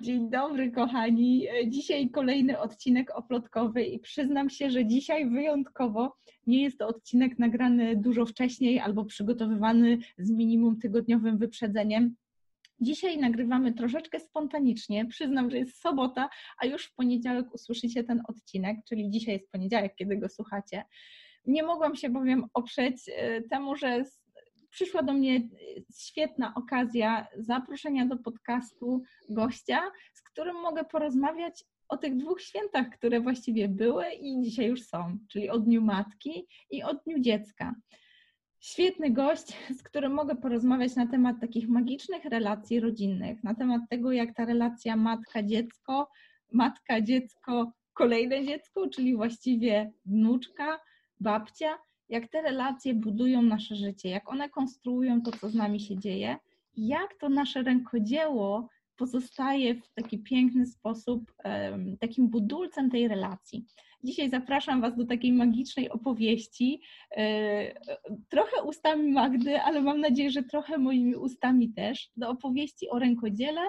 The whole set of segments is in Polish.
Dzień dobry, kochani. Dzisiaj kolejny odcinek oplotkowy i przyznam się, że dzisiaj wyjątkowo nie jest to odcinek nagrany dużo wcześniej albo przygotowywany z minimum tygodniowym wyprzedzeniem. Dzisiaj nagrywamy troszeczkę spontanicznie. Przyznam, że jest sobota, a już w poniedziałek usłyszycie ten odcinek, czyli dzisiaj jest poniedziałek, kiedy go słuchacie. Nie mogłam się bowiem oprzeć e, temu, że przyszła do mnie świetna okazja zaproszenia do podcastu gościa, z którym mogę porozmawiać o tych dwóch świętach, które właściwie były i dzisiaj już są, czyli o Dniu Matki i o Dniu Dziecka. Świetny gość, z którym mogę porozmawiać na temat takich magicznych relacji rodzinnych, na temat tego, jak ta relacja matka-dziecko, matka-dziecko, kolejne dziecko, czyli właściwie wnuczka, babcia, jak te relacje budują nasze życie, jak one konstruują to, co z nami się dzieje, jak to nasze rękodzieło pozostaje w taki piękny sposób takim budulcem tej relacji. Dzisiaj zapraszam Was do takiej magicznej opowieści, e, trochę ustami Magdy, ale mam nadzieję, że trochę moimi ustami też, do opowieści o rękodziele,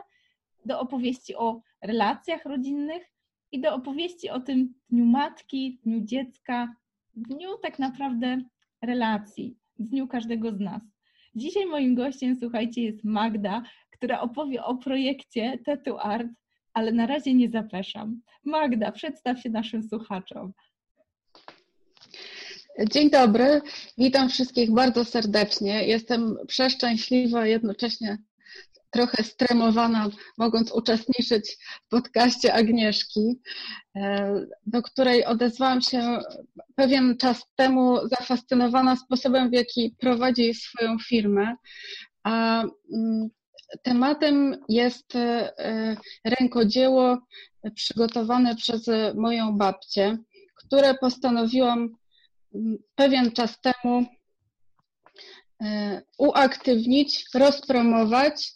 do opowieści o relacjach rodzinnych i do opowieści o tym dniu matki, dniu dziecka, dniu tak naprawdę relacji, dniu każdego z nas. Dzisiaj moim gościem, słuchajcie, jest Magda, która opowie o projekcie Tattoo Art, ale na razie nie zapraszam. Magda, przedstaw się naszym słuchaczom. Dzień dobry, witam wszystkich bardzo serdecznie. Jestem przeszczęśliwa, jednocześnie trochę stremowana, mogąc uczestniczyć w podcaście Agnieszki, e, do której odezwałam się pewien czas temu, zafascynowana sposobem, w jaki prowadzi swoją firmę. A mm, tematem jest e, rękodzieło przygotowane przez moją babcię, które postanowiłam mm, pewien czas temu e, uaktywnić, rozpromować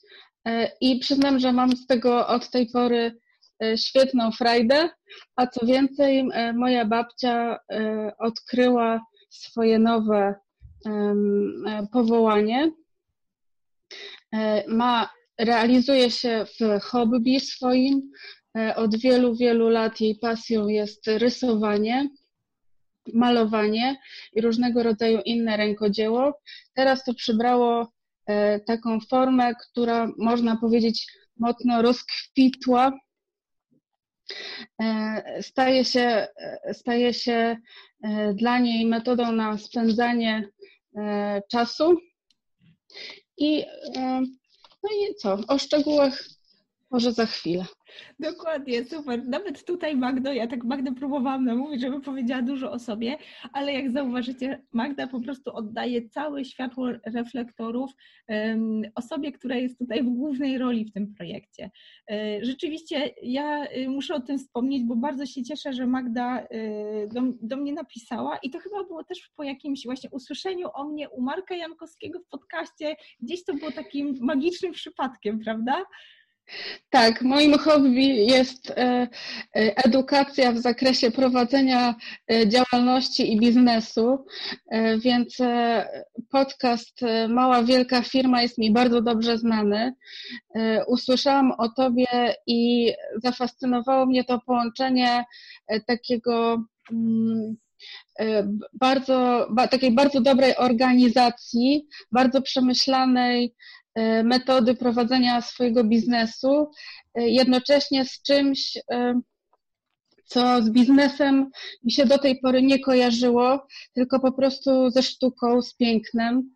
I przyznam, że mam z tego od tej pory e, świetną frajdę, a co więcej, e, moja babcia odkryła swoje nowe powołanie. Ma, realizuje się w hobby swoim. Od wielu, wielu lat jej pasją jest rysowanie, malowanie i różnego rodzaju inne rękodzieło. Teraz to przybrało E, taką formę, która można powiedzieć mocno rozkwitła. E, staje się, e, staje się dla niej metodą na spędzanie czasu. I, no i co? O szczegółach może za chwilę. Dokładnie, super. Nawet tutaj Magdo, ja tak Magdę próbowałam namówić, żeby powiedziała dużo o sobie, ale jak zauważycie, Magda po prostu oddaje całe światło reflektorów um, osobie, która jest tutaj w głównej roli w tym projekcie. E, rzeczywiście ja y, muszę o tym wspomnieć, bo bardzo się cieszę, że Magda y, do, do mnie napisała i to chyba było też po jakimś właśnie usłyszeniu o mnie u Marka Jankowskiego w podcaście, gdzieś to było takim magicznym przypadkiem, prawda? Tak, moim hobby jest e, e, edukacja w zakresie prowadzenia e, działalności i biznesu, więc podcast Mała Wielka Firma jest mi bardzo dobrze znany. Usłyszałam o Tobie i zafascynowało mnie to połączenie takiego mm, bardzo, takiej bardzo dobrej organizacji, bardzo przemyślanej metody prowadzenia swojego biznesu, e, jednocześnie z czymś, e, co z biznesem mi się do tej pory nie kojarzyło, tylko po prostu ze sztuką, z pięknem.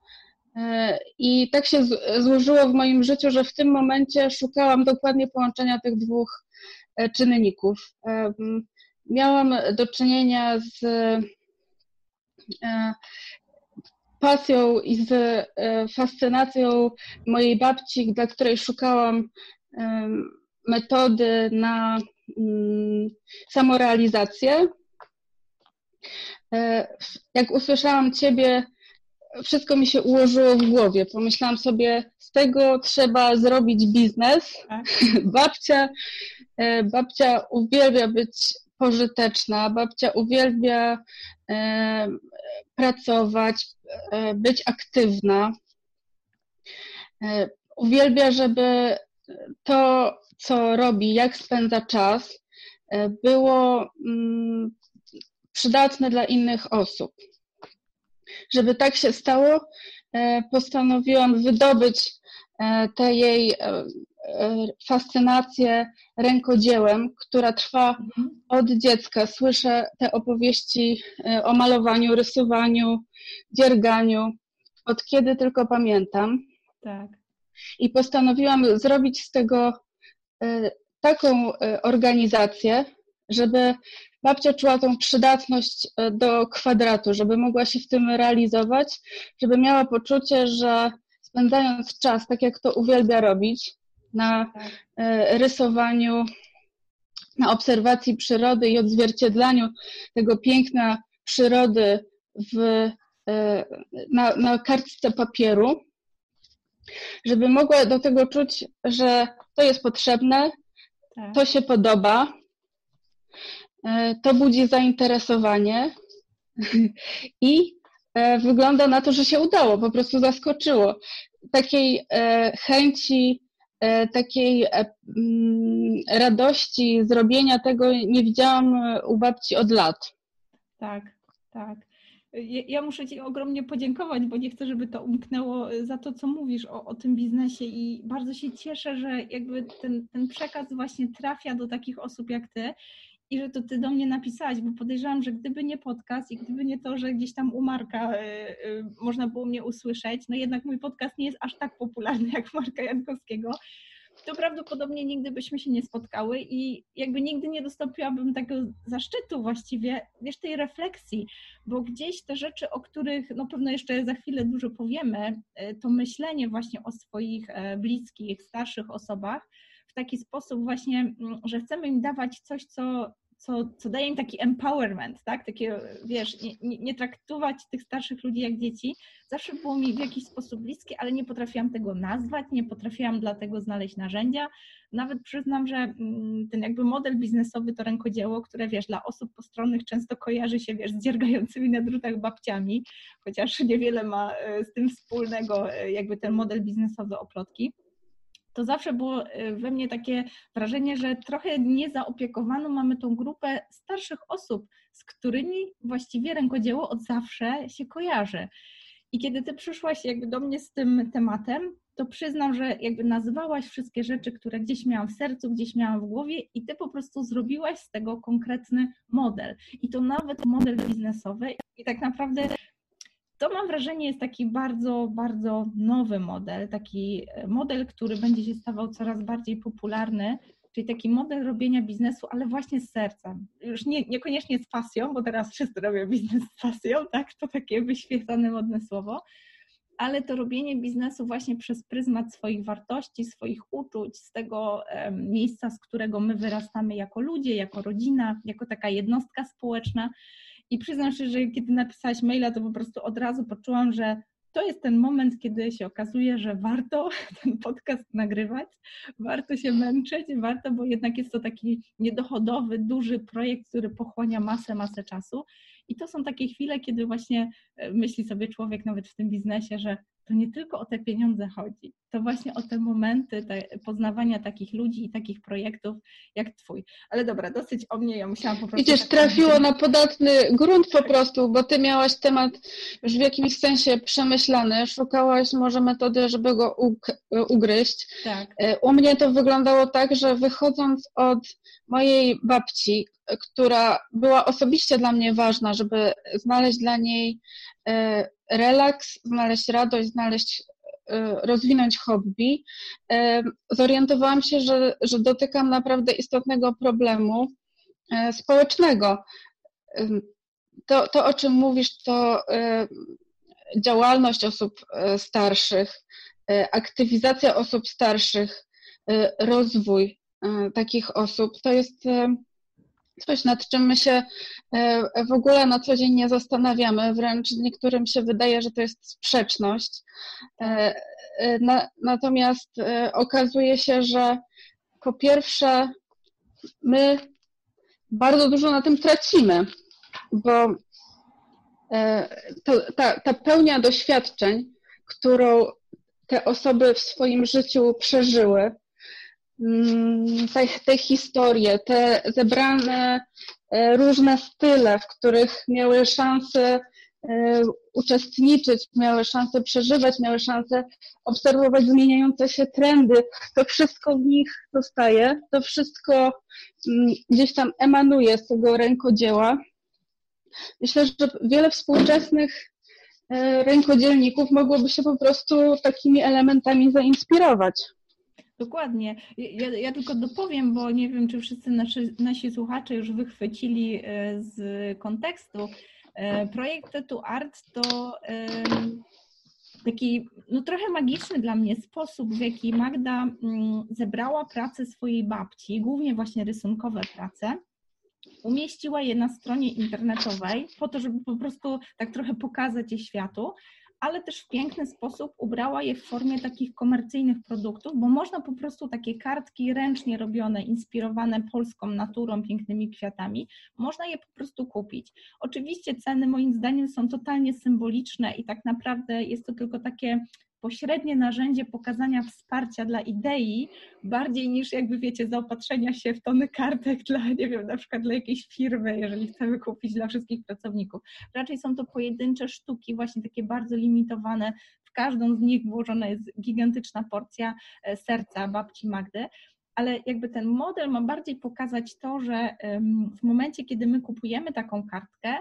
I tak się złożyło w moim życiu, że w tym momencie szukałam dokładnie połączenia tych dwóch czynników. Miałam do czynienia z pasją i z e, fascynacją mojej babci, dla której szukałam metody na mm, samorealizację. E, jak usłyszałam Ciebie, wszystko mi się ułożyło w głowie. Pomyślałam sobie, z tego trzeba zrobić biznes. Tak. Babcia, e, babcia uwielbia być pożyteczna, babcia uwielbia pracować, e, być aktywna. E, uwielbia, żeby to, co robi, jak spędza czas, było mm, przydatne dla innych osób. Żeby tak się stało, postanowiłam wydobyć tę jej fascynację rękodziełem, która trwa mhm. od dziecka. Słyszę te opowieści o malowaniu, rysowaniu, dzierganiu, od kiedy tylko pamiętam. Tak. I postanowiłam zrobić z tego e, taką e, organizację, żeby babcia czuła tą przydatność e, do kwadratu, żeby mogła się w tym realizować, żeby miała poczucie, że spędzając czas, tak jak to uwielbia robić, na tak. rysowaniu, na obserwacji przyrody i odzwierciedlaniu tego piękna przyrody w E, na, na kartce papieru, żeby mogła do tego czuć, że to jest potrzebne, tak. to się podoba, e, to budzi zainteresowanie i e, wygląda na to, że się udało, po prostu zaskoczyło. Takiej chęci, takiej mm, radości zrobienia tego nie widziałam u babci od lat. Tak, tak. Ja muszę Ci ogromnie podziękować, bo nie chcę, żeby to umknęło za to, co mówisz o, o tym biznesie i bardzo się cieszę, że jakby ten, ten przekaz właśnie trafia do takich osób jak Ty i że to Ty do mnie napisałaś, bo podejrzewam, że gdyby nie podcast i gdyby nie to, że gdzieś tam u Marka y, y, można było mnie usłyszeć, no jednak mój podcast nie jest aż tak popularny jak Marka Jankowskiego, to prawdopodobnie nigdy byśmy się nie spotkały i jakby nigdy nie dostąpiłabym tego zaszczytu właściwie, wiesz, tej refleksji, bo gdzieś te rzeczy, o których no pewno jeszcze za chwilę dużo powiemy, e, to myślenie właśnie o swoich e, bliskich, starszych osobach w taki sposób właśnie, mm, że chcemy im dawać coś, co co, co daje im taki empowerment, tak? Takie, wiesz, nie, nie, nie, traktować tych starszych ludzi jak dzieci, zawsze było mi w jakiś sposób bliskie, ale nie potrafiłam tego nazwać, nie potrafiłam dlatego znaleźć narzędzia. Nawet przyznam, że mm, ten jakby model biznesowy to rękodzieło, które, wiesz, dla osób postronnych często kojarzy się, wiesz, z dziergającymi na drutach babciami, chociaż niewiele ma e, z tym wspólnego e, jakby ten model biznesowy oplotki to zawsze było y, we mnie takie wrażenie, że trochę niezaopiekowaną mamy tą grupę starszych osób, z którymi właściwie rękodzieło od zawsze się kojarzy. I kiedy ty przyszłaś jakby do mnie z tym tematem, to przyznam, że jakby nazywałaś wszystkie rzeczy, które gdzieś miałam w sercu, gdzieś miałam w głowie i ty po prostu zrobiłaś z tego konkretny model. I to nawet model biznesowy. I tak naprawdę to mam wrażenie jest taki bardzo, bardzo nowy model, taki e, model, który będzie się stawał coraz bardziej popularny, czyli taki model robienia biznesu, ale właśnie z sercem. Już nie, niekoniecznie z pasją, bo teraz wszyscy robią biznes z pasją, tak? To takie wyświecone modne słowo, ale to robienie biznesu właśnie przez pryzmat swoich wartości, swoich uczuć, z tego miejsca, z którego my wyrastamy jako ludzie, jako rodzina, jako taka jednostka społeczna. I przyznam się, że kiedy napisałaś maila, to po prostu od razu poczułam, że to jest ten moment, kiedy się okazuje, że warto ten podcast nagrywać, warto się męczyć, warto, bo jednak jest to taki niedochodowy, duży projekt, który pochłania masę, masę czasu. I to są takie chwile, kiedy właśnie e, myśli sobie człowiek nawet w tym biznesie, że to nie tylko o te pieniądze chodzi, to właśnie o te momenty te poznawania takich ludzi i takich projektów jak Twój. Ale dobra, dosyć o mnie, ja musiałam po prostu... Widzisz, tak trafiło na podatny grunt po prostu, bo Ty miałaś temat już w jakimś sensie przemyślany, szukałaś może metody, żeby go ugryźć. Tak. E, u mnie to wyglądało tak, że wychodząc od mojej babci, która była osobiście dla mnie ważna, żeby znaleźć dla niej e, relaks, znaleźć radość, znaleźć, e, rozwinąć hobby, e, zorientowałam się, że, że dotykam naprawdę istotnego problemu społecznego. To, to, o czym mówisz, to działalność osób starszych, aktywizacja osób starszych, rozwój takich osób, to jest coś, nad czym my się e, w ogóle na co dzień nie zastanawiamy, wręcz niektórym się wydaje, że to jest sprzeczność. E, e, natomiast okazuje się, że po pierwsze, my bardzo dużo na tym tracimy, bo ta, ta pełnia doświadczeń, którą te osoby w swoim życiu przeżyły, te, te historie, te zebrane e, różne style, w których miały szansę e, uczestniczyć, miały szansę przeżywać, miały szansę obserwować zmieniające się trendy. To wszystko w nich zostaje, to wszystko mm, gdzieś tam emanuje z tego rękodzieła. Myślę, że wiele współczesnych e, rękodzielników mogłoby się po prostu takimi elementami zainspirować. Dokładnie. Ja, ja, tylko dopowiem, bo nie wiem, czy wszyscy nasi, nasi słuchacze już wychwycili e, z kontekstu. E, projekt Tattoo Art to taki no, trochę magiczny dla mnie sposób, w jaki Magda mm, zebrała pracę swojej babci, głównie właśnie rysunkowe prace, umieściła je na stronie internetowej po to, żeby po prostu tak trochę pokazać je światu, ale też w piękny sposób ubrała je w formie takich komercyjnych produktów, bo można po prostu takie kartki ręcznie robione, inspirowane polską naturą, pięknymi kwiatami, można je po prostu kupić. Oczywiście ceny moim zdaniem są totalnie symboliczne i tak naprawdę jest to tylko takie pośrednie narzędzie pokazania wsparcia dla idei, bardziej niż jakby wiecie, zaopatrzenia się w tony kartek dla, nie wiem, na przykład dla jakiejś firmy, jeżeli chcemy kupić dla wszystkich pracowników. Raczej są to pojedyncze sztuki, właśnie takie bardzo limitowane. W każdą z nich włożona jest gigantyczna porcja e, serca babci Magdy ale jakby ten model ma bardziej pokazać to, że w momencie, kiedy my kupujemy taką kartkę,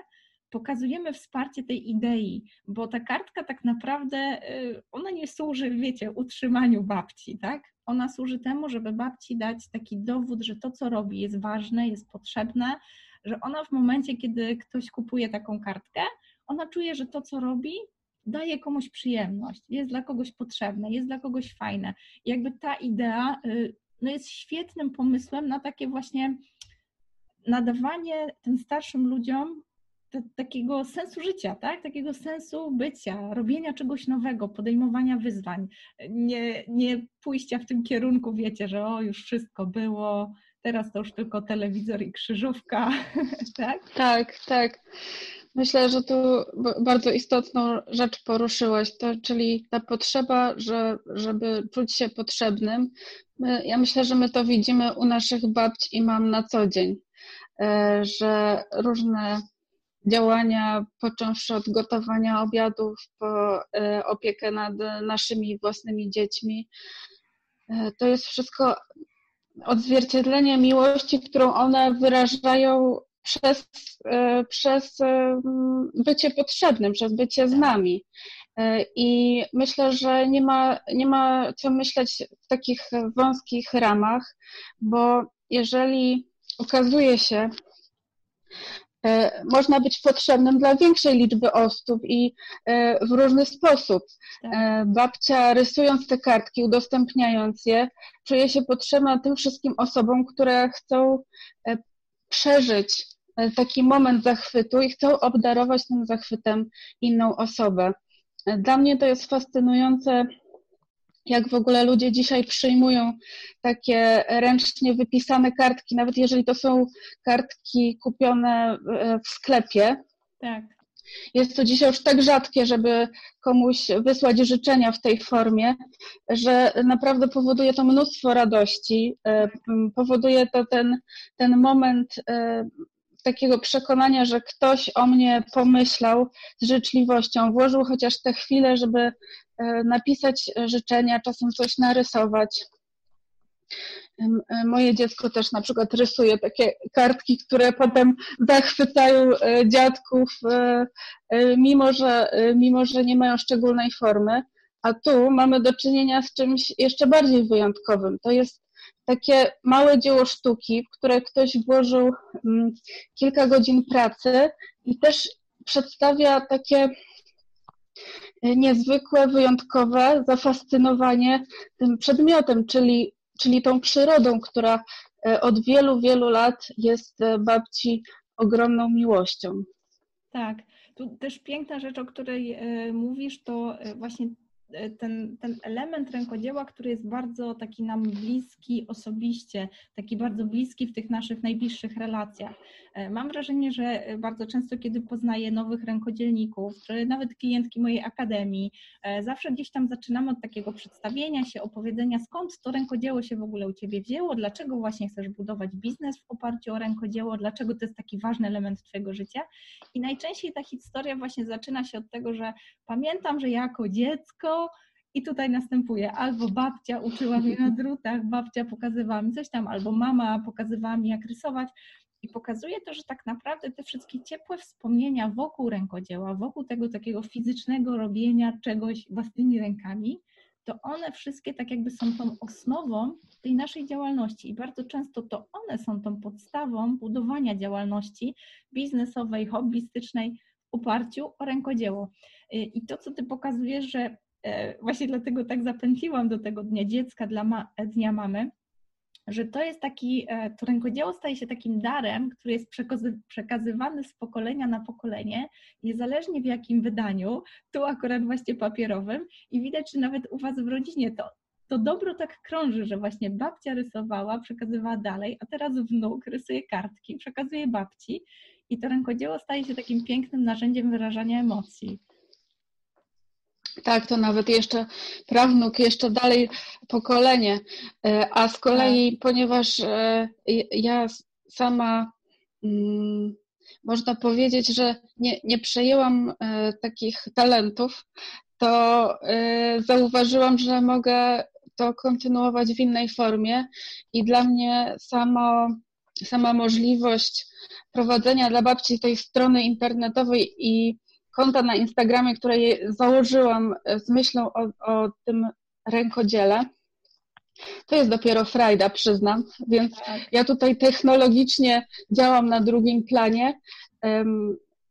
pokazujemy wsparcie tej idei, bo ta kartka tak naprawdę, y, ona nie służy, wiecie, utrzymaniu babci, tak? Ona służy temu, żeby babci dać taki dowód, że to, co robi, jest ważne, jest potrzebne, że ona w momencie, kiedy ktoś kupuje taką kartkę, ona czuje, że to, co robi, daje komuś przyjemność, jest dla kogoś potrzebne, jest dla kogoś fajne. I jakby ta idea y, no jest świetnym pomysłem na takie właśnie nadawanie tym starszym ludziom takiego sensu życia, tak? takiego sensu bycia, robienia czegoś nowego, podejmowania wyzwań, nie, nie pójścia w tym kierunku, wiecie, że o, już wszystko było, teraz to już tylko telewizor i krzyżówka, tak? Tak, tak. Myślę, że tu bardzo istotną rzecz poruszyłaś, to, czyli ta potrzeba, że, żeby czuć się potrzebnym. Ja myślę, że my to widzimy u naszych babci i mam na co dzień, e, że różne działania, począwszy od gotowania obiadów, po e, opiekę nad naszymi własnymi dziećmi. E, to jest wszystko odzwierciedlenie miłości, którą one wyrażają przez, e, przez bycie potrzebnym, przez bycie z nami. I myślę, że nie ma, nie ma co myśleć w takich wąskich ramach, bo jeżeli okazuje się, można być potrzebnym dla większej liczby osób i e, w różny sposób. Tak. E, babcia rysując te kartki, udostępniając je, czuje się potrzebna tym wszystkim osobom, które chcą przeżyć taki moment zachwytu i chcą obdarować tym zachwytem inną osobę. Dla mnie to jest fascynujące jak w ogóle ludzie dzisiaj przyjmują takie ręcznie wypisane kartki, nawet jeżeli to są kartki kupione e, w sklepie. Tak. Jest to dzisiaj już tak rzadkie, żeby komuś wysłać życzenia w tej formie, że naprawdę powoduje to mnóstwo radości. E, powoduje to ten, ten moment e, takiego przekonania, że ktoś o mnie pomyślał z życzliwością, włożył chociaż tę chwilę, żeby napisać życzenia, czasem coś narysować. E, moje dziecko też na przykład rysuje takie kartki, które potem zachwycają e, dziadków, mimo że, mimo że nie mają szczególnej formy. A tu mamy do czynienia z czymś jeszcze bardziej wyjątkowym. To jest takie małe dzieło sztuki, w które ktoś włożył mm, kilka godzin pracy i też przedstawia takie e, niezwykłe, wyjątkowe zafascynowanie tym przedmiotem, czyli, czyli tą przyrodą, która e, od wielu, wielu lat jest e, babci ogromną miłością. Tak. Tu też piękna rzecz, o której mówisz, to właśnie ten, ten element rękodzieła, który jest bardzo taki nam bliski osobiście, taki bardzo bliski w tych naszych najbliższych relacjach. E, mam wrażenie, że bardzo często, kiedy poznaję nowych rękodzielników, czy nawet klientki mojej akademii, zawsze gdzieś tam zaczynamy od takiego przedstawienia się, opowiedzenia, skąd to rękodzieło się w ogóle u Ciebie wzięło, dlaczego właśnie chcesz budować biznes w oparciu o rękodzieło, dlaczego to jest taki ważny element Twojego życia. I najczęściej ta historia właśnie zaczyna się od tego, że pamiętam, że jako dziecko i tutaj następuje albo babcia uczyła mnie na drutach, babcia pokazywała mi coś tam, albo mama pokazywała mi jak rysować. I pokazuje to, że tak naprawdę te wszystkie ciepłe wspomnienia wokół rękodzieła, wokół tego takiego fizycznego robienia czegoś własnymi rękami, to one wszystkie tak jakby są tą osnową tej naszej działalności i bardzo często to one są tą podstawą budowania działalności biznesowej, hobbystycznej w oparciu o rękodzieło. I to, co Ty pokazujesz, że właśnie dlatego tak zapętliłam do tego Dnia Dziecka, dla ma Dnia Mamy, że to jest taki, e, to rękodzieło staje się takim darem, który jest przekazywany z pokolenia na pokolenie, niezależnie w jakim wydaniu, tu akurat właśnie papierowym i widać, że nawet u Was w rodzinie to, to dobro tak krąży, że właśnie babcia rysowała, przekazywała dalej, a teraz wnuk rysuje kartki, przekazuje babci i to rękodzieło staje się takim pięknym narzędziem wyrażania emocji. Tak, to nawet jeszcze prawnuk, jeszcze dalej pokolenie. E, a z kolei, tak. ponieważ e, ja sama mm, można powiedzieć, że nie, nie przejęłam e, takich talentów, to zauważyłam, że mogę to kontynuować w innej formie i dla mnie samo, sama możliwość prowadzenia dla babci tej strony internetowej i konta na Instagramie, które założyłam e, z myślą o, o tym rękodziele. To jest dopiero frajda, przyznam, więc tak. ja tutaj technologicznie działam na drugim planie.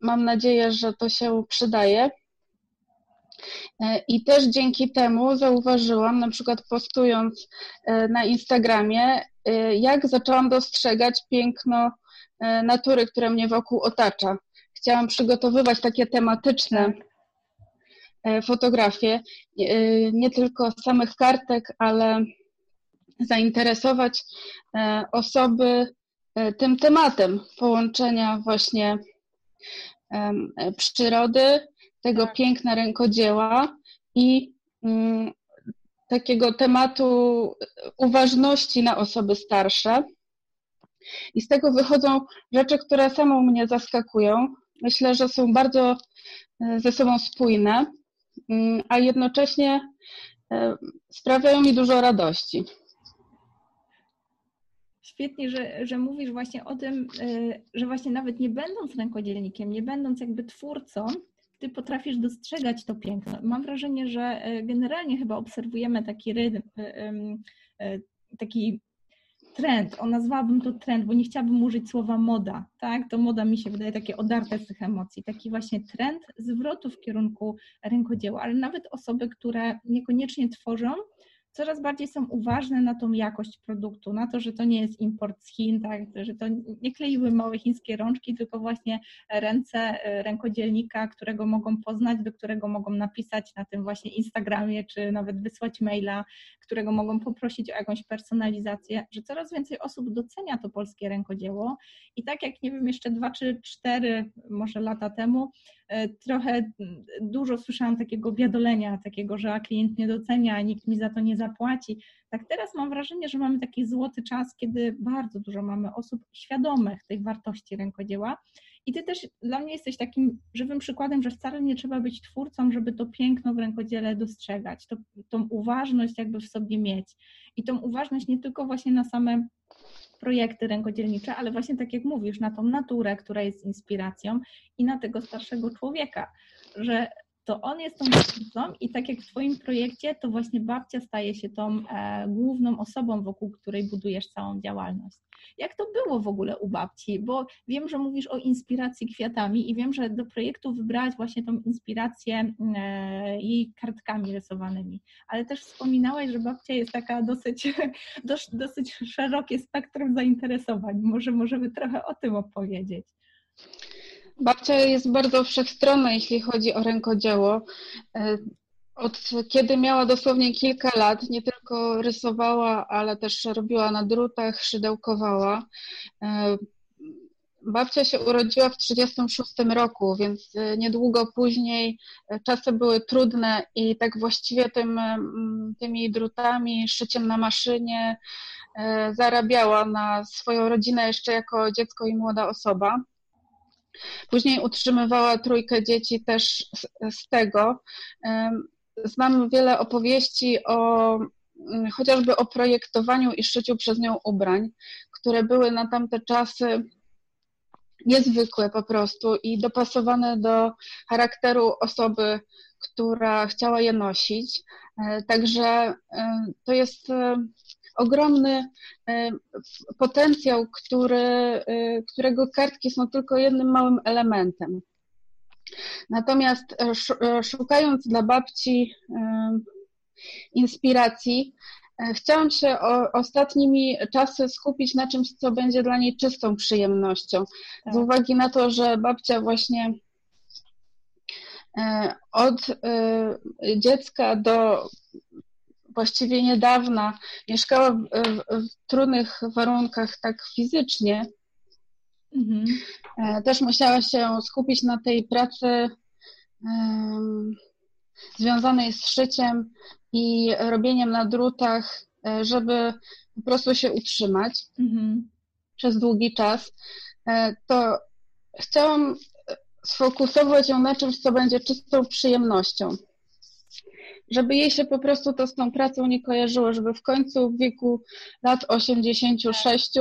Mam nadzieję, że to się przydaje. E, I też dzięki temu zauważyłam, na przykład postując e, na Instagramie, jak zaczęłam dostrzegać piękno natury, które mnie wokół otacza chciałam przygotowywać takie tematyczne e, fotografie, e, nie tylko samych kartek, ale zainteresować e, osoby tym tematem połączenia właśnie przyrody, tego tak. piękna rękodzieła i mm, takiego tematu uważności na osoby starsze. I z tego wychodzą rzeczy, które samą mnie zaskakują, myślę, że są bardzo e, ze sobą spójne, mm, a jednocześnie e, sprawiają mi dużo radości. Świetnie, że, że mówisz właśnie o tym, e, że właśnie nawet nie będąc rękodzielnikiem, nie będąc jakby twórcą, ty potrafisz dostrzegać to piękno. Mam wrażenie, że generalnie chyba obserwujemy taki rytm, taki trend, o nazwałabym to trend, bo nie chciałabym użyć słowa moda, tak? To moda mi się wydaje takie odarte z tych emocji, taki właśnie trend zwrotu w kierunku rękodzieła, ale nawet osoby, które niekoniecznie tworzą, coraz bardziej są uważne na tą jakość produktu, na to, że to nie jest import z Chin, tak, że to nie kleiły małe chińskie rączki, tylko właśnie ręce e, rękodzielnika, którego mogą poznać, do którego mogą napisać na tym właśnie Instagramie, czy nawet wysłać maila, którego mogą poprosić o jakąś personalizację, że coraz więcej osób docenia to polskie rękodzieło. I tak jak nie wiem, jeszcze dwa czy cztery może lata temu, trochę dużo słyszałam takiego biadolenia, takiego, że klient nie docenia, nikt mi za to nie zapłaci. Tak teraz mam wrażenie, że mamy taki złoty czas, kiedy bardzo dużo mamy osób świadomych tej wartości rękodzieła. I ty też dla mnie jesteś takim żywym przykładem, że wcale nie trzeba być twórcą, żeby to piękno w rękodziele dostrzegać, to, tą uważność jakby w sobie mieć. I tą uważność nie tylko właśnie na same projekty rękodzielnicze, ale właśnie tak jak mówisz, na tą naturę, która jest inspiracją i na tego starszego człowieka, że to on jest tą twórcą i tak jak w Twoim projekcie, to właśnie babcia staje się tą e, główną osobą, wokół której budujesz całą działalność. Jak to było w ogóle u babci? Bo wiem, że mówisz o inspiracji kwiatami i wiem, że do projektu wybrałaś właśnie tą inspirację e, jej kartkami rysowanymi, ale też wspominałaś, że babcia jest taka dosyć, dosyć szerokie spektrum zainteresowań. Może możemy trochę o tym opowiedzieć. Babcia jest bardzo wszechstronna, jeśli chodzi o rękodzieło. E, od kiedy miała dosłownie kilka lat, nie tylko rysowała, ale też robiła na drutach, szydełkowała. E, babcia się urodziła w 1936 roku, więc e, niedługo później czasy były trudne i tak właściwie tym, tymi drutami, szyciem na maszynie zarabiała na swoją rodzinę jeszcze jako dziecko i młoda osoba. Później utrzymywała trójkę dzieci też z, z tego znam wiele opowieści o mm, chociażby o projektowaniu i szyciu przez nią ubrań, które były na tamte czasy niezwykłe po prostu i dopasowane do charakteru osoby, która chciała je nosić. E, także to jest ogromny potencjał, który, którego kartki są tylko jednym małym elementem. Natomiast e, e, szukając dla babci inspiracji, e, chciałam się ostatnimi czasy skupić na czymś, co będzie dla niej czystą przyjemnością. Tak. Z uwagi na to, że babcia właśnie od dziecka do właściwie niedawna mieszkała w, w, w trudnych warunkach tak fizycznie, Mhm. E, też musiała się skupić na tej pracy um, związanej z szyciem i robieniem na drutach, e, żeby po prostu się utrzymać mhm. przez długi czas. E, to chciałam sfokusować ją na czymś, co będzie czystą przyjemnością. Żeby jej się po prostu to z tą pracą nie kojarzyło, żeby w końcu w wieku lat 86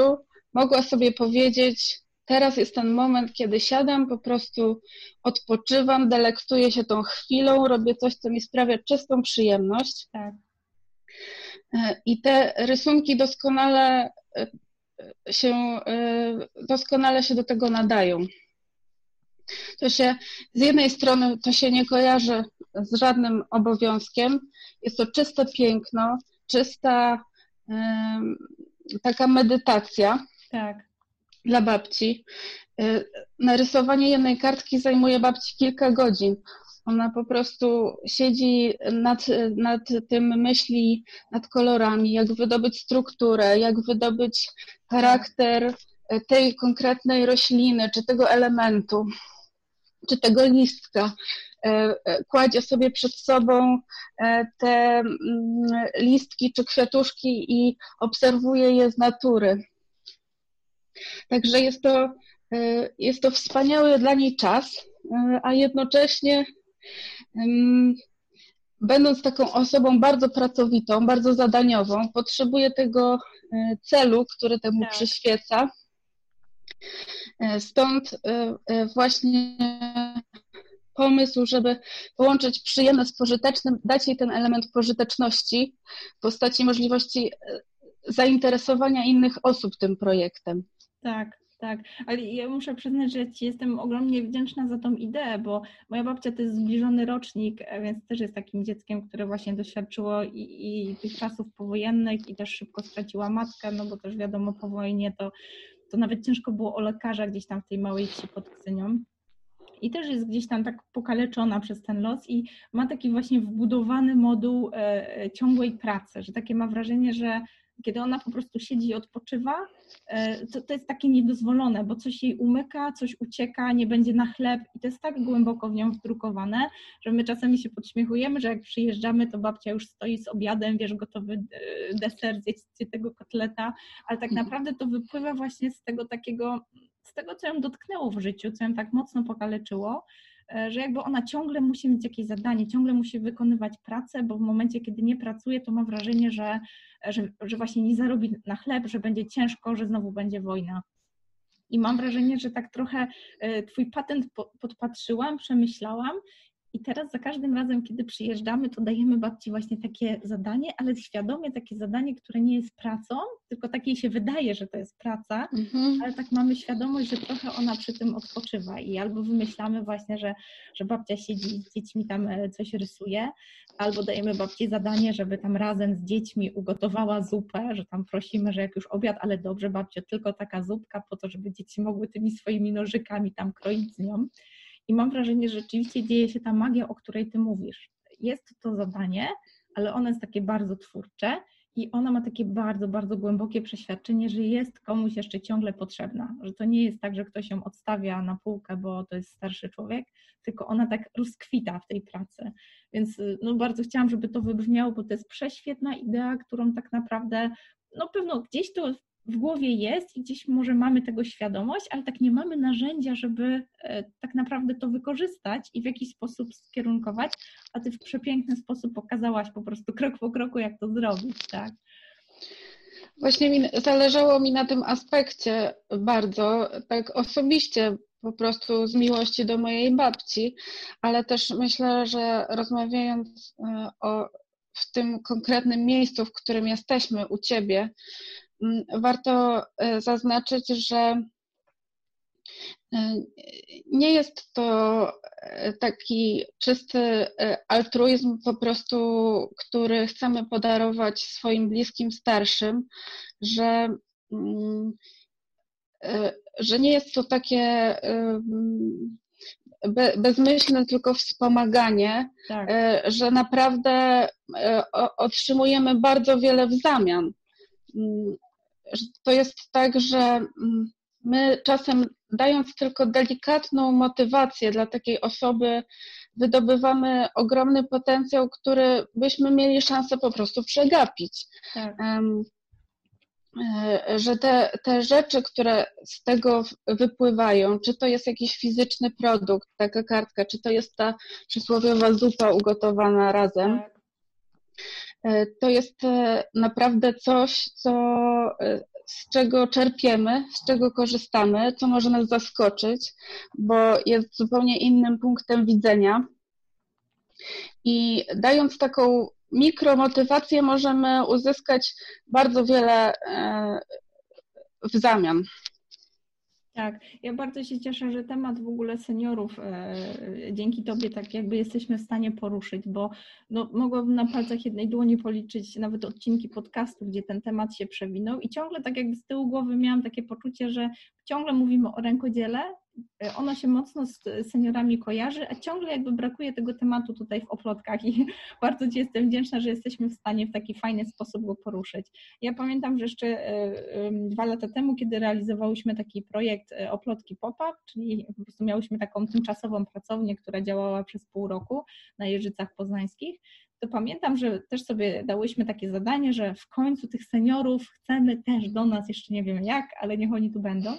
mogła sobie powiedzieć, Teraz jest ten moment, kiedy siadam, po prostu odpoczywam, delektuję się tą chwilą, robię coś, co mi sprawia czystą przyjemność. Tak. E, I te rysunki doskonale e, się, e, doskonale się do tego nadają. To się z jednej strony to się nie kojarzy z żadnym obowiązkiem. Jest to czyste piękno, czysta taka medytacja. Tak dla babci. Y, narysowanie jednej kartki zajmuje babci kilka godzin. Ona po prostu siedzi nad, nad tym, myśli nad kolorami, jak wydobyć strukturę, jak wydobyć charakter tej konkretnej rośliny, czy tego elementu, czy tego listka. Y, y, kładzie sobie przed sobą te mm, listki czy kwiatuszki i obserwuje je z natury. Także jest to, e, jest to wspaniały dla niej czas, e, a jednocześnie będąc taką osobą bardzo pracowitą, bardzo zadaniową, potrzebuje tego e, celu, który temu tak. przyświeca. Stąd właśnie pomysł, żeby połączyć przyjemne z pożytecznym, dać jej ten element pożyteczności w postaci możliwości zainteresowania innych osób tym projektem. Tak, tak, ale ja muszę przyznać, że Ci jestem ogromnie wdzięczna za tą ideę, bo moja babcia to jest zbliżony rocznik, e, więc też jest takim dzieckiem, które właśnie doświadczyło i, i tych czasów powojennych i też szybko straciła matkę, no bo też wiadomo po wojnie to, to nawet ciężko było o lekarza gdzieś tam w tej małej wsi pod. I też jest gdzieś tam tak pokaleczona przez ten los i ma taki właśnie wbudowany moduł e, e ciągłej pracy, że takie ma wrażenie, że kiedy ona po prostu siedzi i odpoczywa, e, to, to jest takie niedozwolone, bo coś jej umyka, coś ucieka, nie będzie na chleb i to jest tak głęboko w nią wdrukowane, że my czasami się podśmiechujemy, że jak przyjeżdżamy, to babcia już stoi z obiadem, wiesz, gotowy deser, zjeść tego kotleta, ale tak mhm. naprawdę to wypływa właśnie z tego takiego, z tego, co ją dotknęło w życiu, co ją tak mocno pokaleczyło, E, że jakby ona ciągle musi mieć jakieś zadanie, ciągle musi wykonywać pracę, bo w momencie, kiedy nie pracuje, to ma wrażenie, że, że, że właśnie nie zarobi na chleb, że będzie ciężko, że znowu będzie wojna. I mam wrażenie, że tak trochę e, Twój patent podpatrzyłam, przemyślałam i teraz za każdym razem, kiedy przyjeżdżamy, to dajemy babci właśnie takie zadanie, ale świadomie takie zadanie, które nie jest pracą, tylko takiej się wydaje, że to jest praca, mhm. ale tak mamy świadomość, że trochę ona przy tym odpoczywa i albo wymyślamy właśnie, że, że babcia siedzi z dziećmi tam e, coś rysuje, albo dajemy babci zadanie, żeby tam razem z dziećmi ugotowała zupę, że tam prosimy, że jak już obiad, ale dobrze babcio, tylko taka zupka po to, żeby dzieci mogły tymi swoimi nożykami tam kroić z nią. I mam wrażenie, że rzeczywiście dzieje się ta magia, o której ty mówisz. jest to zadanie, ale ono jest takie bardzo twórcze i ona ma takie bardzo, bardzo głębokie przeświadczenie, że jest komuś jeszcze ciągle potrzebna, że to nie jest tak, że ktoś ją odstawia na półkę, bo to jest starszy człowiek, tylko ona tak rozkwita w tej pracy. Więc no, bardzo chciałam, żeby to wybrzmiało, bo to jest prześwietna idea, którą tak naprawdę, no pewno gdzieś to w głowie jest i gdzieś może mamy tego świadomość, ale tak nie mamy narzędzia, żeby e, tak naprawdę to wykorzystać i w jakiś sposób skierunkować, a ty w przepiękny sposób pokazałaś po prostu krok po kroku, jak to zrobić, tak? Właśnie mi, zależało mi na tym aspekcie bardzo, tak osobiście, po prostu z miłości do mojej babci, ale też myślę, że rozmawiając e, o, w tym konkretnym miejscu, w którym jesteśmy u ciebie, warto e, zaznaczyć, że e, nie jest to e, taki czysty altruizm, po prostu, który chcemy podarować swoim bliskim starszym, że, mm, że nie jest to takie bezmyślne tylko wspomaganie, tak. że naprawdę otrzymujemy bardzo wiele w zamian. To jest tak, że mm, my czasem dając tylko delikatną motywację dla takiej osoby, wydobywamy ogromny potencjał, który byśmy mieli szansę po prostu przegapić. Tak. E, że te, te rzeczy, które z tego wypływają, czy to jest jakiś fizyczny produkt, taka kartka, czy to jest ta przysłowiowa zupa ugotowana razem, tak. E, to jest e, naprawdę coś, co, e, z czego czerpiemy, z czego korzystamy, co może nas zaskoczyć, bo jest zupełnie innym punktem widzenia. I dając taką mikromotywację, możemy uzyskać bardzo wiele w zamian. Tak, ja bardzo się cieszę, że temat w ogóle seniorów e, dzięki Tobie tak jakby jesteśmy w stanie poruszyć, bo no, mogłabym na palcach jednej dłoni policzyć nawet odcinki podcastu, gdzie ten temat się przewinął i ciągle tak jakby z tyłu głowy miałam takie poczucie, że ciągle mówimy o rękodziele, E, ono się mocno z seniorami kojarzy, a ciągle jakby brakuje tego tematu tutaj w oplotkach i bardzo Ci jestem wdzięczna, że jesteśmy w stanie w taki fajny sposób go poruszyć. Ja pamiętam, że jeszcze e, dwa lata temu, kiedy realizowałyśmy taki projekt e, oplotki pop-up, czyli po prostu miałyśmy taką tymczasową pracownię, która działała przez pół roku na Jeżycach Poznańskich, to pamiętam, że też sobie dałyśmy takie zadanie, że w końcu tych seniorów chcemy też do nas, jeszcze nie wiem jak, ale niech oni tu będą.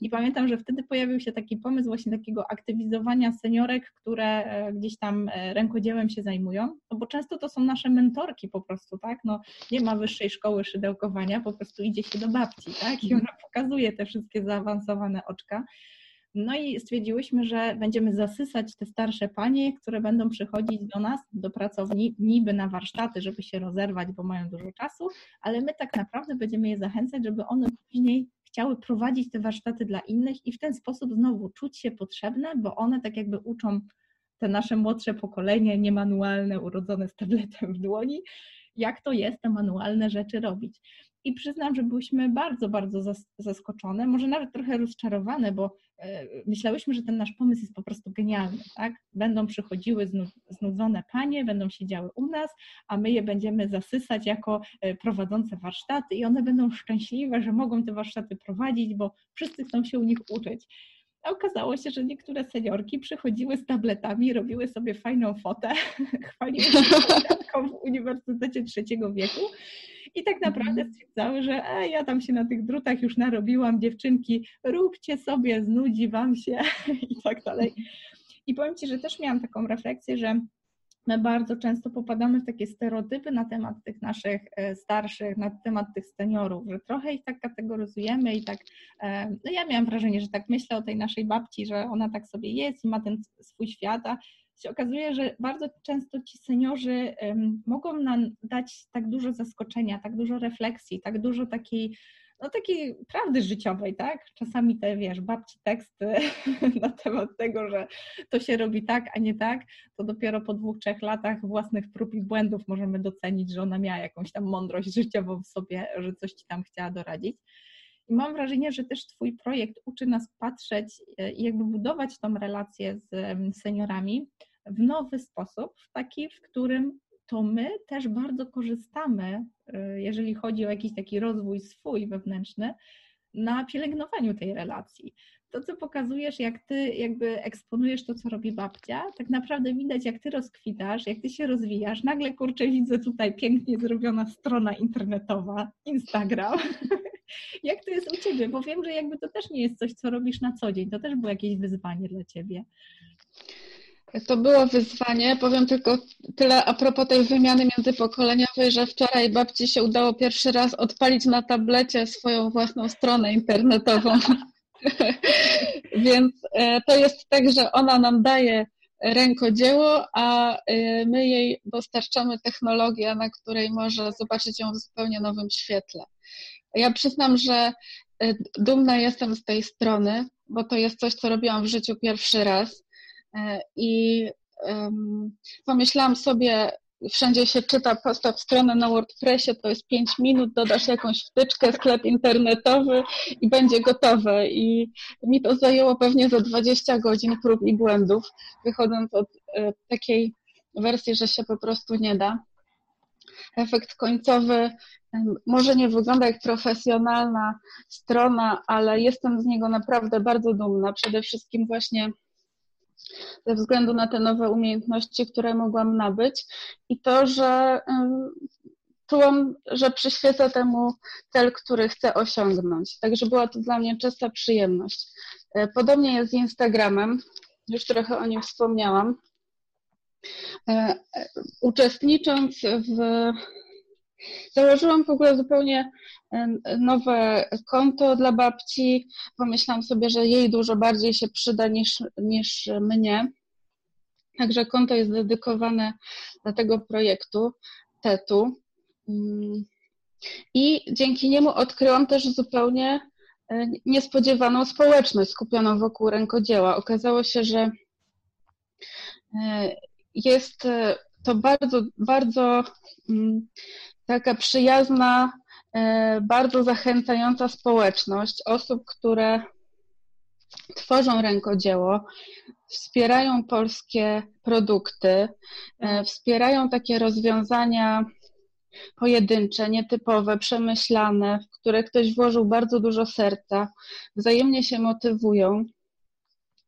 I pamiętam, że wtedy pojawił się taki pomysł właśnie takiego aktywizowania seniorek, które e, gdzieś tam e, rękodziełem się zajmują, no bo często to są nasze mentorki po prostu, tak? No nie ma wyższej szkoły szydełkowania, po prostu idzie się do babci, tak? I ona pokazuje te wszystkie zaawansowane oczka. No i stwierdziłyśmy, że będziemy zasysać te starsze panie, które będą przychodzić do nas, do pracowni, niby na warsztaty, żeby się rozerwać, bo mają dużo czasu, ale my tak naprawdę będziemy je zachęcać, żeby one później chciały prowadzić te warsztaty dla innych i w ten sposób znowu czuć się potrzebne, bo one tak jakby uczą te nasze młodsze pokolenie, niemanualne, urodzone z tabletem w dłoni, jak to jest te manualne rzeczy robić. I przyznam, że byłyśmy bardzo, bardzo zaskoczone, może nawet trochę rozczarowane, bo e, myślałyśmy, że ten nasz pomysł jest po prostu genialny, tak? Będą przychodziły znudzone panie, będą siedziały u nas, a my je będziemy zasysać jako e, prowadzące warsztaty i one będą szczęśliwe, że mogą te warsztaty prowadzić, bo wszyscy chcą się u nich uczyć. A okazało się, że niektóre seniorki przychodziły z tabletami, robiły sobie fajną fotę, chwaliły się w Uniwersytecie Trzeciego Wieku i tak naprawdę mhm. stwierdzały, że e, ja tam się na tych drutach już narobiłam, dziewczynki, róbcie sobie, znudzi wam się i tak dalej. I powiem Ci, że też miałam taką refleksję, że my bardzo często popadamy w takie stereotypy na temat tych naszych e, starszych, na temat tych seniorów, że trochę ich tak kategoryzujemy i tak, e, no ja miałam wrażenie, że tak myślę o tej naszej babci, że ona tak sobie jest i ma ten swój świat, a się okazuje, że bardzo często ci seniorzy mogą nam dać tak dużo zaskoczenia, tak dużo refleksji, tak dużo takiej no takiej prawdy życiowej, tak? Czasami te, wiesz, babci teksty na temat tego, że to się robi tak, a nie tak, to dopiero po dwóch, trzech latach własnych prób i błędów możemy docenić, że ona miała jakąś tam mądrość życiową w sobie, że coś ci tam chciała doradzić. I mam wrażenie, że też Twój projekt uczy nas patrzeć e, i jakby budować tą relację z seniorami w nowy sposób, w taki, w którym to my też bardzo korzystamy, y, jeżeli chodzi o jakiś taki rozwój swój wewnętrzny, na pielęgnowaniu tej relacji. To, co pokazujesz, jak ty jakby eksponujesz to, co robi babcia, tak naprawdę widać, jak ty rozkwitasz, jak ty się rozwijasz. Nagle, kurczę, widzę tutaj pięknie zrobiona strona internetowa, Instagram. jak to jest u ciebie? Bo wiem, że jakby to też nie jest coś, co robisz na co dzień. To też było jakieś wyzwanie dla ciebie. To było wyzwanie. Powiem tylko tyle a propos tej wymiany międzypokoleniowej, że wczoraj babci się udało pierwszy raz odpalić na tablecie swoją własną stronę internetową. Więc e, to jest tak, że ona nam daje rękodzieło, a e, my jej dostarczamy technologię, na której może zobaczyć ją w zupełnie nowym świetle. Ja przyznam, że e, dumna jestem z tej strony, bo to jest coś, co robiłam w życiu pierwszy raz E, I pomyślałam sobie, wszędzie się czyta, postaw stronę na WordPressie, to jest 5 minut, dodasz jakąś wtyczkę, sklep internetowy i będzie gotowe. I mi to zajęło pewnie za 20 godzin prób i błędów, wychodząc od e, takiej wersji, że się po prostu nie da. Efekt końcowy może nie wygląda jak profesjonalna strona, ale jestem z niego naprawdę bardzo dumna. Przede wszystkim właśnie ze względu na te nowe umiejętności, które mogłam nabyć i to, że czułam, że przyświeca temu cel, który chcę osiągnąć. Także była to dla mnie czysta przyjemność. E, podobnie jest z Instagramem, już trochę o nim wspomniałam. E, e, uczestnicząc w Założyłam w ogóle zupełnie nowe konto dla babci. Pomyślałam sobie, że jej dużo bardziej się przyda niż, niż mnie. Także konto jest dedykowane dla tego projektu TETU. Mm. I dzięki niemu odkryłam też zupełnie e, niespodziewaną społeczność skupioną wokół rękodzieła. Okazało się, że e, jest e, to bardzo, bardzo mm, taka przyjazna, e, bardzo zachęcająca społeczność osób, które tworzą rękodzieło, wspierają polskie produkty, e, wspierają takie rozwiązania pojedyncze, nietypowe, przemyślane, w które ktoś włożył bardzo dużo serca, wzajemnie się motywują.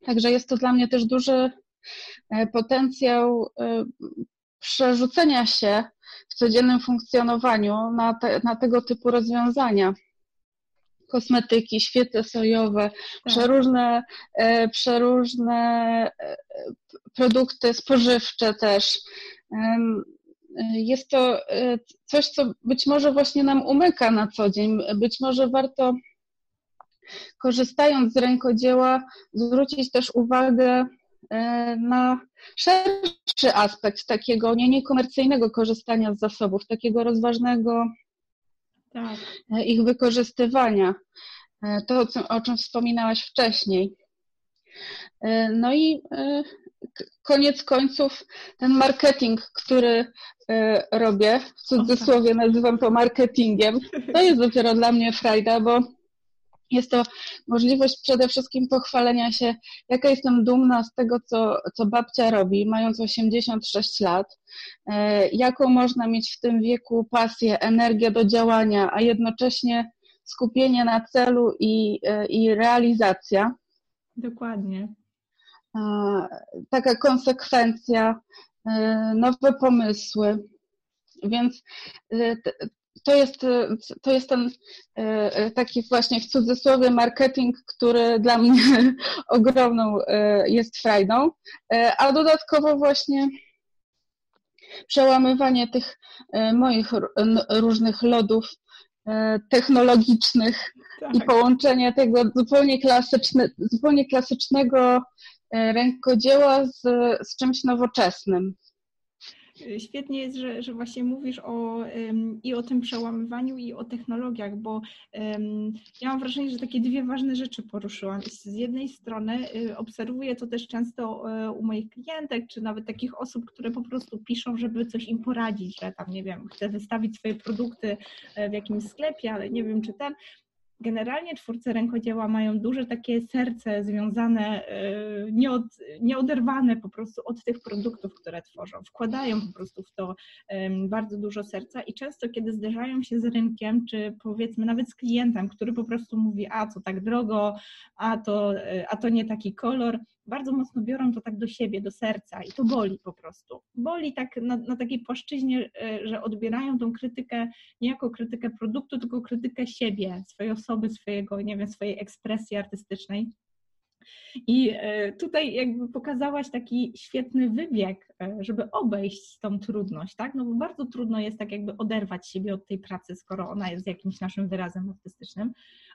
Także jest to dla mnie też duży e, potencjał przerzucenia się w codziennym funkcjonowaniu na, te, na tego typu rozwiązania. Kosmetyki, świece sojowe, tak. przeróżne, e, przeróżne e, produkty spożywcze też. Jest to e, coś, co być może właśnie nam umyka na co dzień. Być może warto, korzystając z rękodzieła, zwrócić też uwagę E, na szerszy aspekt takiego nie niekomercyjnego korzystania z zasobów, takiego rozważnego tak. E, ich wykorzystywania. E, to, o czym wspominałaś wcześniej. No i koniec końców ten marketing, który robię, w cudzysłowie nazywam to marketingiem, to jest dopiero dla mnie frajda, bo jest to możliwość przede wszystkim pochwalenia się, jaka jestem dumna z tego, co, co babcia robi, mając 86 lat, e, jaką można mieć w tym wieku pasję, energię do działania, a jednocześnie skupienie na celu i, e, i realizacja. Dokładnie. E, taka konsekwencja, nowe pomysły. Więc to jest, e, to jest ten e, e, taki właśnie w cudzysłowie marketing, który dla mnie ogromną jest frajdą, a dodatkowo właśnie przełamywanie tych moich różnych lodów technologicznych tak. i połączenie tego zupełnie, klasyczne, zupełnie klasycznego rękodzieła z, z czymś nowoczesnym. Świetnie jest, że, że właśnie mówisz o, i o tym przełamywaniu, i o technologiach, bo ja mam wrażenie, że takie dwie ważne rzeczy poruszyłam. Z jednej strony y, obserwuję to też często e, u moich klientek, czy nawet takich osób, które po prostu piszą, żeby coś im poradzić, że tam, nie wiem, chcę wystawić swoje produkty e, w jakimś sklepie, ale nie wiem, czy ten. Generalnie twórcy rękodzieła mają duże takie serce związane, e, nieod, nieoderwane po prostu od tych produktów, które tworzą. Wkładają po prostu w to bardzo dużo serca i często, kiedy zderzają się z rynkiem, czy powiedzmy nawet z klientem, który po prostu mówi, a co tak drogo, a to, e, a to nie taki kolor, bardzo mocno biorą to tak do siebie, do serca i to boli po prostu. Boli tak na, na takiej płaszczyźnie, e, że odbierają tą krytykę nie jako krytykę produktu, tylko krytykę siebie, swojej osoby, swojego, nie wiem, swojej ekspresji artystycznej. I e, tutaj jakby pokazałaś taki świetny wybieg, e, żeby obejść tą trudność, tak? No bo bardzo trudno jest tak jakby oderwać siebie od tej pracy, skoro ona jest jakimś naszym wyrazem artystycznym,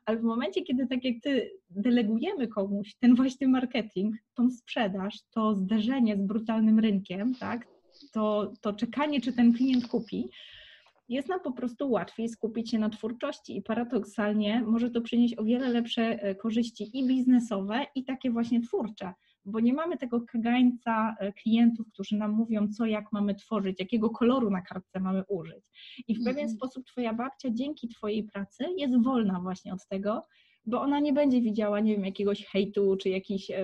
ale w momencie, kiedy tak jak ty delegujemy komuś ten właśnie marketing, tą sprzedaż, to zderzenie z brutalnym rynkiem, tak? To, to czekanie, czy ten klient kupi, jest nam po prostu łatwiej skupić się na twórczości i paradoksalnie może to przynieść o wiele lepsze e, korzyści i biznesowe, i takie właśnie twórcze, bo nie mamy tego kagańca e, klientów, którzy nam mówią, co jak mamy tworzyć, jakiego koloru na kartce mamy użyć. I w pewien -hmm. sposób Twoja babcia dzięki Twojej pracy jest wolna właśnie od tego, bo ona nie będzie widziała, nie wiem, jakiegoś hejtu czy jakichś e,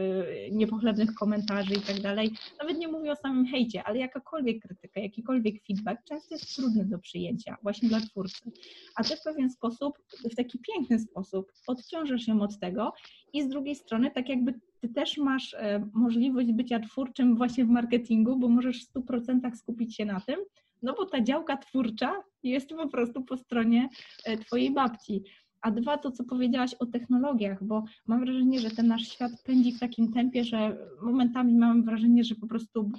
niepochlebnych komentarzy i tak dalej. Nawet nie mówię o samym hejcie, ale jakakolwiek krytyka, jakikolwiek feedback często jest trudny do przyjęcia właśnie dla twórcy. A ty w pewien sposób, w taki piękny sposób odciążasz ją od tego i z drugiej strony tak jakby ty też masz e, możliwość bycia twórczym właśnie w marketingu, bo możesz w 100% skupić się na tym, no bo ta działka twórcza jest po prostu po stronie e, twojej babci. A dwa, to co powiedziałaś o technologiach, bo mam wrażenie, że ten nasz świat pędzi w takim tempie, że momentami mam wrażenie, że po prostu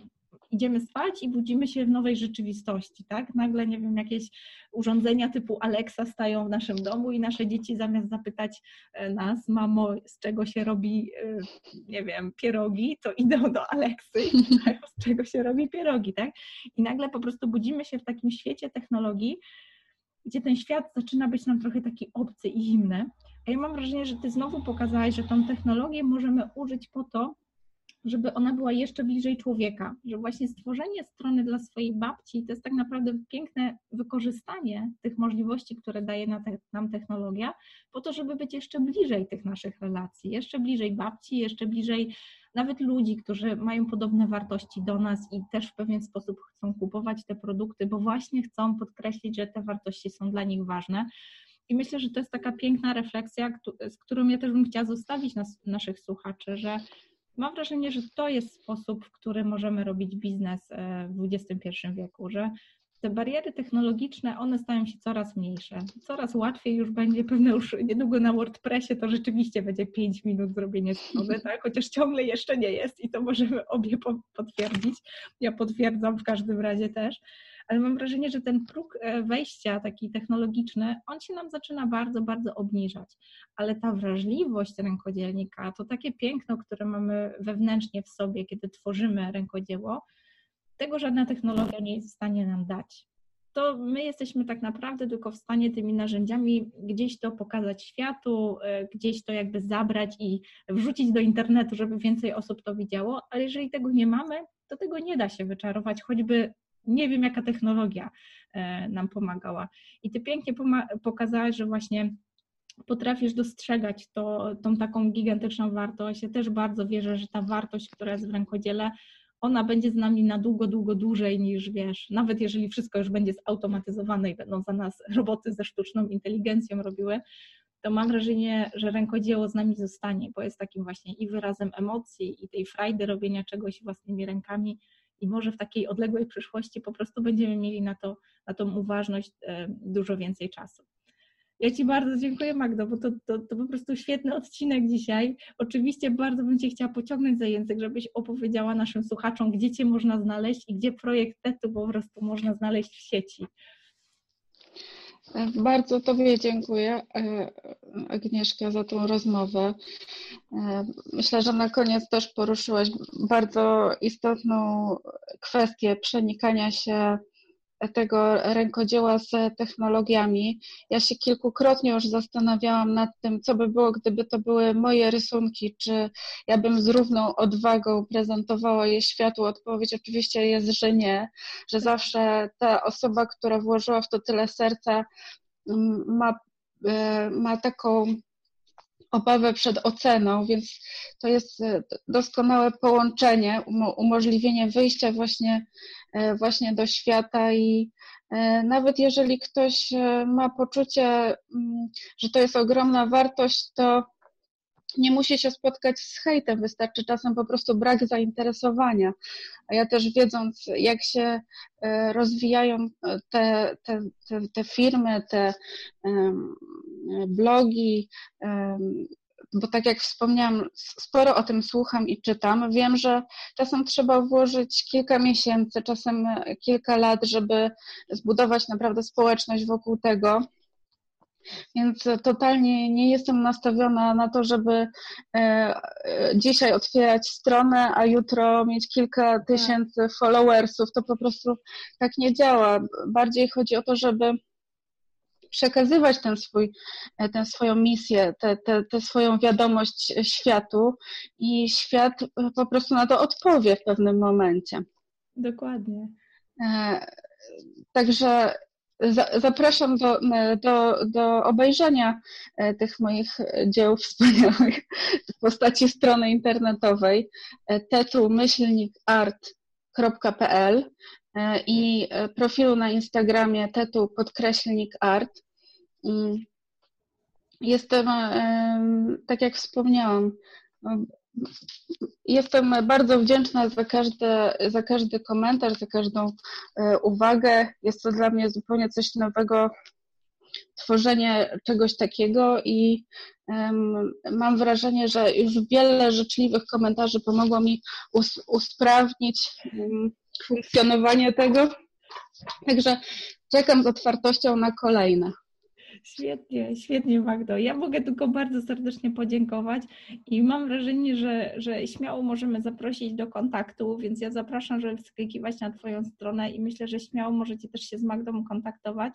idziemy spać i budzimy się w nowej rzeczywistości, tak? Nagle, nie wiem, jakieś urządzenia typu Alexa stają w naszym domu i nasze dzieci zamiast zapytać e, nas, mamo, z czego się robi, e, nie wiem, pierogi, to idą do Alexy i pytają, z czego się robi pierogi, tak? I nagle po prostu budzimy się w takim świecie technologii, gdzie ten świat zaczyna być nam trochę taki obcy i zimny. A ja mam wrażenie, że ty znowu pokazałaś, że tą technologię możemy użyć po to, żeby ona była jeszcze bliżej człowieka, że właśnie stworzenie strony dla swojej babci to jest tak naprawdę piękne wykorzystanie tych możliwości, które daje nam technologia, po to, żeby być jeszcze bliżej tych naszych relacji, jeszcze bliżej babci, jeszcze bliżej nawet ludzi, którzy mają podobne wartości do nas i też w pewien sposób chcą kupować te produkty, bo właśnie chcą podkreślić, że te wartości są dla nich ważne. I myślę, że to jest taka piękna refleksja, z którą ja też bym chciała zostawić nas, naszych słuchaczy, że mam wrażenie, że to jest sposób, w który możemy robić biznes e, w XXI wieku, że te bariery technologiczne, one stają się coraz mniejsze. Coraz łatwiej już będzie, pewne już niedługo na WordPressie to rzeczywiście będzie 5 minut zrobienie strony, tak? chociaż ciągle jeszcze nie jest i to możemy obie potwierdzić. Ja potwierdzam w każdym razie też, ale mam wrażenie, że ten próg e, wejścia taki technologiczny, on się nam zaczyna bardzo, bardzo obniżać, ale ta wrażliwość rękodzielnika, to takie piękno, które mamy wewnętrznie w sobie, kiedy tworzymy rękodzieło, tego żadna technologia nie jest w stanie nam dać. To my jesteśmy tak naprawdę tylko w stanie tymi narzędziami gdzieś to pokazać światu, e, gdzieś to jakby zabrać i wrzucić do internetu, żeby więcej osób to widziało, ale jeżeli tego nie mamy, to tego nie da się wyczarować, choćby nie wiem, jaka technologia e, nam pomagała. I ty pięknie pokazałaś, że właśnie potrafisz dostrzegać to, tą taką gigantyczną wartość. Ja też bardzo wierzę, że ta wartość, która jest w rękodziele, ona będzie z nami na długo, długo dłużej niż wiesz, nawet jeżeli wszystko już będzie zautomatyzowane i będą za nas roboty ze sztuczną inteligencją robiły, to mam wrażenie, że rękodzieło z nami zostanie, bo jest takim właśnie i wyrazem emocji, i tej frajdy robienia czegoś własnymi rękami, i może w takiej odległej przyszłości po prostu będziemy mieli na, to, na tą uważność e, dużo więcej czasu. Ja Ci bardzo dziękuję, Magdo, bo to, to, to po prostu świetny odcinek dzisiaj. Oczywiście bardzo bym Cię chciała pociągnąć za język, żebyś opowiedziała naszym słuchaczom, gdzie Cię można znaleźć i gdzie projekt TETU po prostu można znaleźć w sieci. Bardzo Tobie dziękuję, e, Agnieszka, za tą rozmowę. E, myślę, że na koniec też poruszyłaś bardzo istotną kwestię przenikania się tego rękodzieła z technologiami. Ja się kilkukrotnie już zastanawiałam nad tym, co by było, gdyby to były moje rysunki, czy ja bym z równą odwagą prezentowała je światu. Odpowiedź oczywiście jest, że nie, że zawsze ta osoba, która włożyła w to tyle serca, mm, ma ma taką obawę przed oceną, więc to jest doskonałe połączenie, umożliwienie wyjścia właśnie, właśnie do świata i nawet jeżeli ktoś ma poczucie, mm, że to jest ogromna wartość, to nie musi się spotkać z hejtem, wystarczy czasem po prostu brak zainteresowania. A ja też wiedząc, jak się e, rozwijają e, te, te, te, te firmy, te blogi, bo tak jak wspomniałam, sporo o tym słucham i czytam. Wiem, że czasem trzeba włożyć kilka miesięcy, czasem kilka lat, żeby zbudować naprawdę społeczność wokół tego. Więc totalnie nie jestem nastawiona na to, żeby e, e, dzisiaj otwierać stronę, a jutro mieć kilka tak. tysięcy followersów. To po prostu tak nie działa. Bardziej chodzi o to, żeby przekazywać ten swój, e, tę swoją misję, tę, tę, tę swoją wiadomość światu i świat po prostu na to odpowie w pewnym momencie. Dokładnie. Także Zapraszam do, do, do obejrzenia e, tych moich dzieł wspaniałych w postaci strony internetowej e, e, i profilu na Instagramie tetu podkreślnik art. Mm. Jestem, tak jak wspomniałam, Jestem bardzo wdzięczna za każdy, za każdy komentarz, za każdą e, uwagę. Jest to dla mnie zupełnie coś nowego, tworzenie czegoś takiego i um, mam wrażenie, że już wiele życzliwych komentarzy pomogło mi us, usprawnić um, funkcjonowanie tego. Także czekam z otwartością na kolejne. Świetnie, świetnie Magdo. Ja mogę tylko bardzo serdecznie podziękować i mam wrażenie, że, że śmiało możemy zaprosić do kontaktu, więc ja zapraszam, żeby wskakiwać na Twoją stronę i myślę, że śmiało możecie też się z Magdą kontaktować.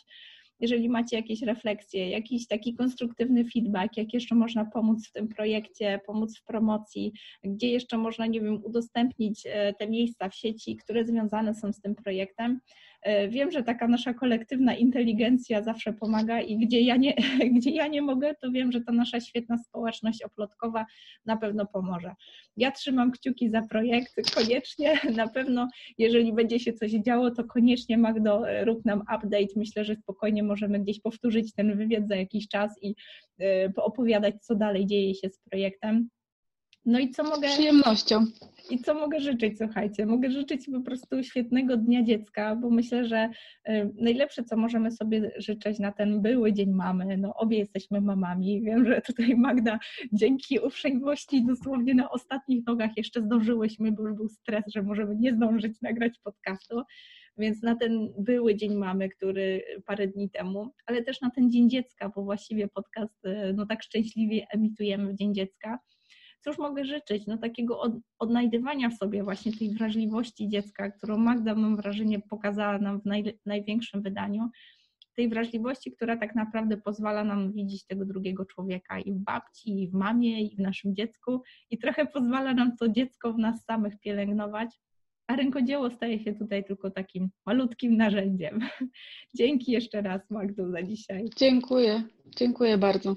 Jeżeli macie jakieś refleksje, jakiś taki konstruktywny feedback, jak jeszcze można pomóc w tym projekcie, pomóc w promocji, gdzie jeszcze można, nie wiem, udostępnić e, te miejsca w sieci, które związane są z tym projektem, wiem, że taka nasza kolektywna inteligencja zawsze pomaga i gdzie ja nie, gdzie ja nie mogę, to wiem, że ta nasza świetna społeczność oplotkowa na pewno pomoże. Ja trzymam kciuki za projekt, koniecznie, na pewno, jeżeli będzie się coś działo, to koniecznie Magdo, e, rób nam update. Myślę, że spokojnie możemy gdzieś powtórzyć ten wywiad za jakiś czas i e, opowiadać, co dalej dzieje się z projektem. No i co mogę. Z przyjemnością. I co mogę życzyć, słuchajcie? Mogę życzyć po prostu świetnego Dnia Dziecka, bo myślę, że y, najlepsze, co możemy sobie życzyć na ten były Dzień Mamy, no obie jesteśmy mamami. Wiem, że tutaj Magda dzięki uprzejmości dosłownie na ostatnich nogach jeszcze zdążyłyśmy, bo już był stres, że możemy nie zdążyć nagrać podcastu. Więc na ten były Dzień Mamy, który parę dni temu, ale też na ten Dzień Dziecka, bo właściwie podcast y, no tak szczęśliwie emitujemy w Dzień Dziecka cóż mogę życzyć? No takiego od, odnajdywania w sobie właśnie tej wrażliwości dziecka, którą Magda, mam wrażenie, pokazała nam w naj, największym wydaniu, tej wrażliwości, która tak naprawdę pozwala nam widzieć tego drugiego człowieka i w babci, i w mamie, i w naszym dziecku i trochę pozwala nam to dziecko w nas samych pielęgnować, a rękodzieło staje się tutaj tylko takim malutkim narzędziem. Dzięki jeszcze raz Magdo za dzisiaj. Dziękuję, dziękuję bardzo.